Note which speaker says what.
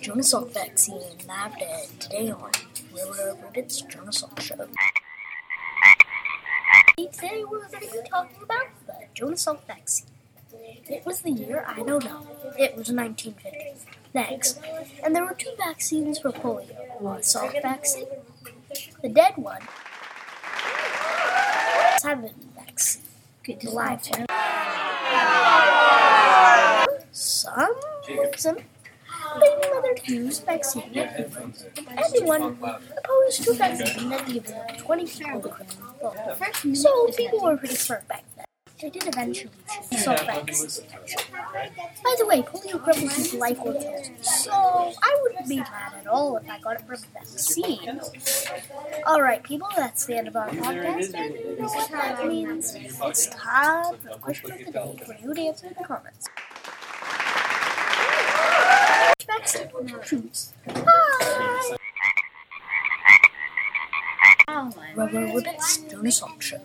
Speaker 1: Jonas Salk vaccine nabbed it today on Railroad Ribbit's Jonas Salk show. Today we're going to be talking about the Jonas Salk vaccine. It was the year, I don't know. It was 1950. Thanks. And there were two vaccines for polio. The Salk vaccine, the dead one, Sabin vaccine, the live one. Some reason Two's vaccine at humans. Anyone opposed to given 20 people the crown. So people were pretty smart back then. They did eventually choose Salk vaccine. By the way, polio cripples is life or so I wouldn't be mad at all if I got it from a vaccine. Alright, people, that's the end of our podcast. And what that means? It's time for the question of the day for you to answer in the comments. Bye! Rubber Ribbits, Jonas Salk Show.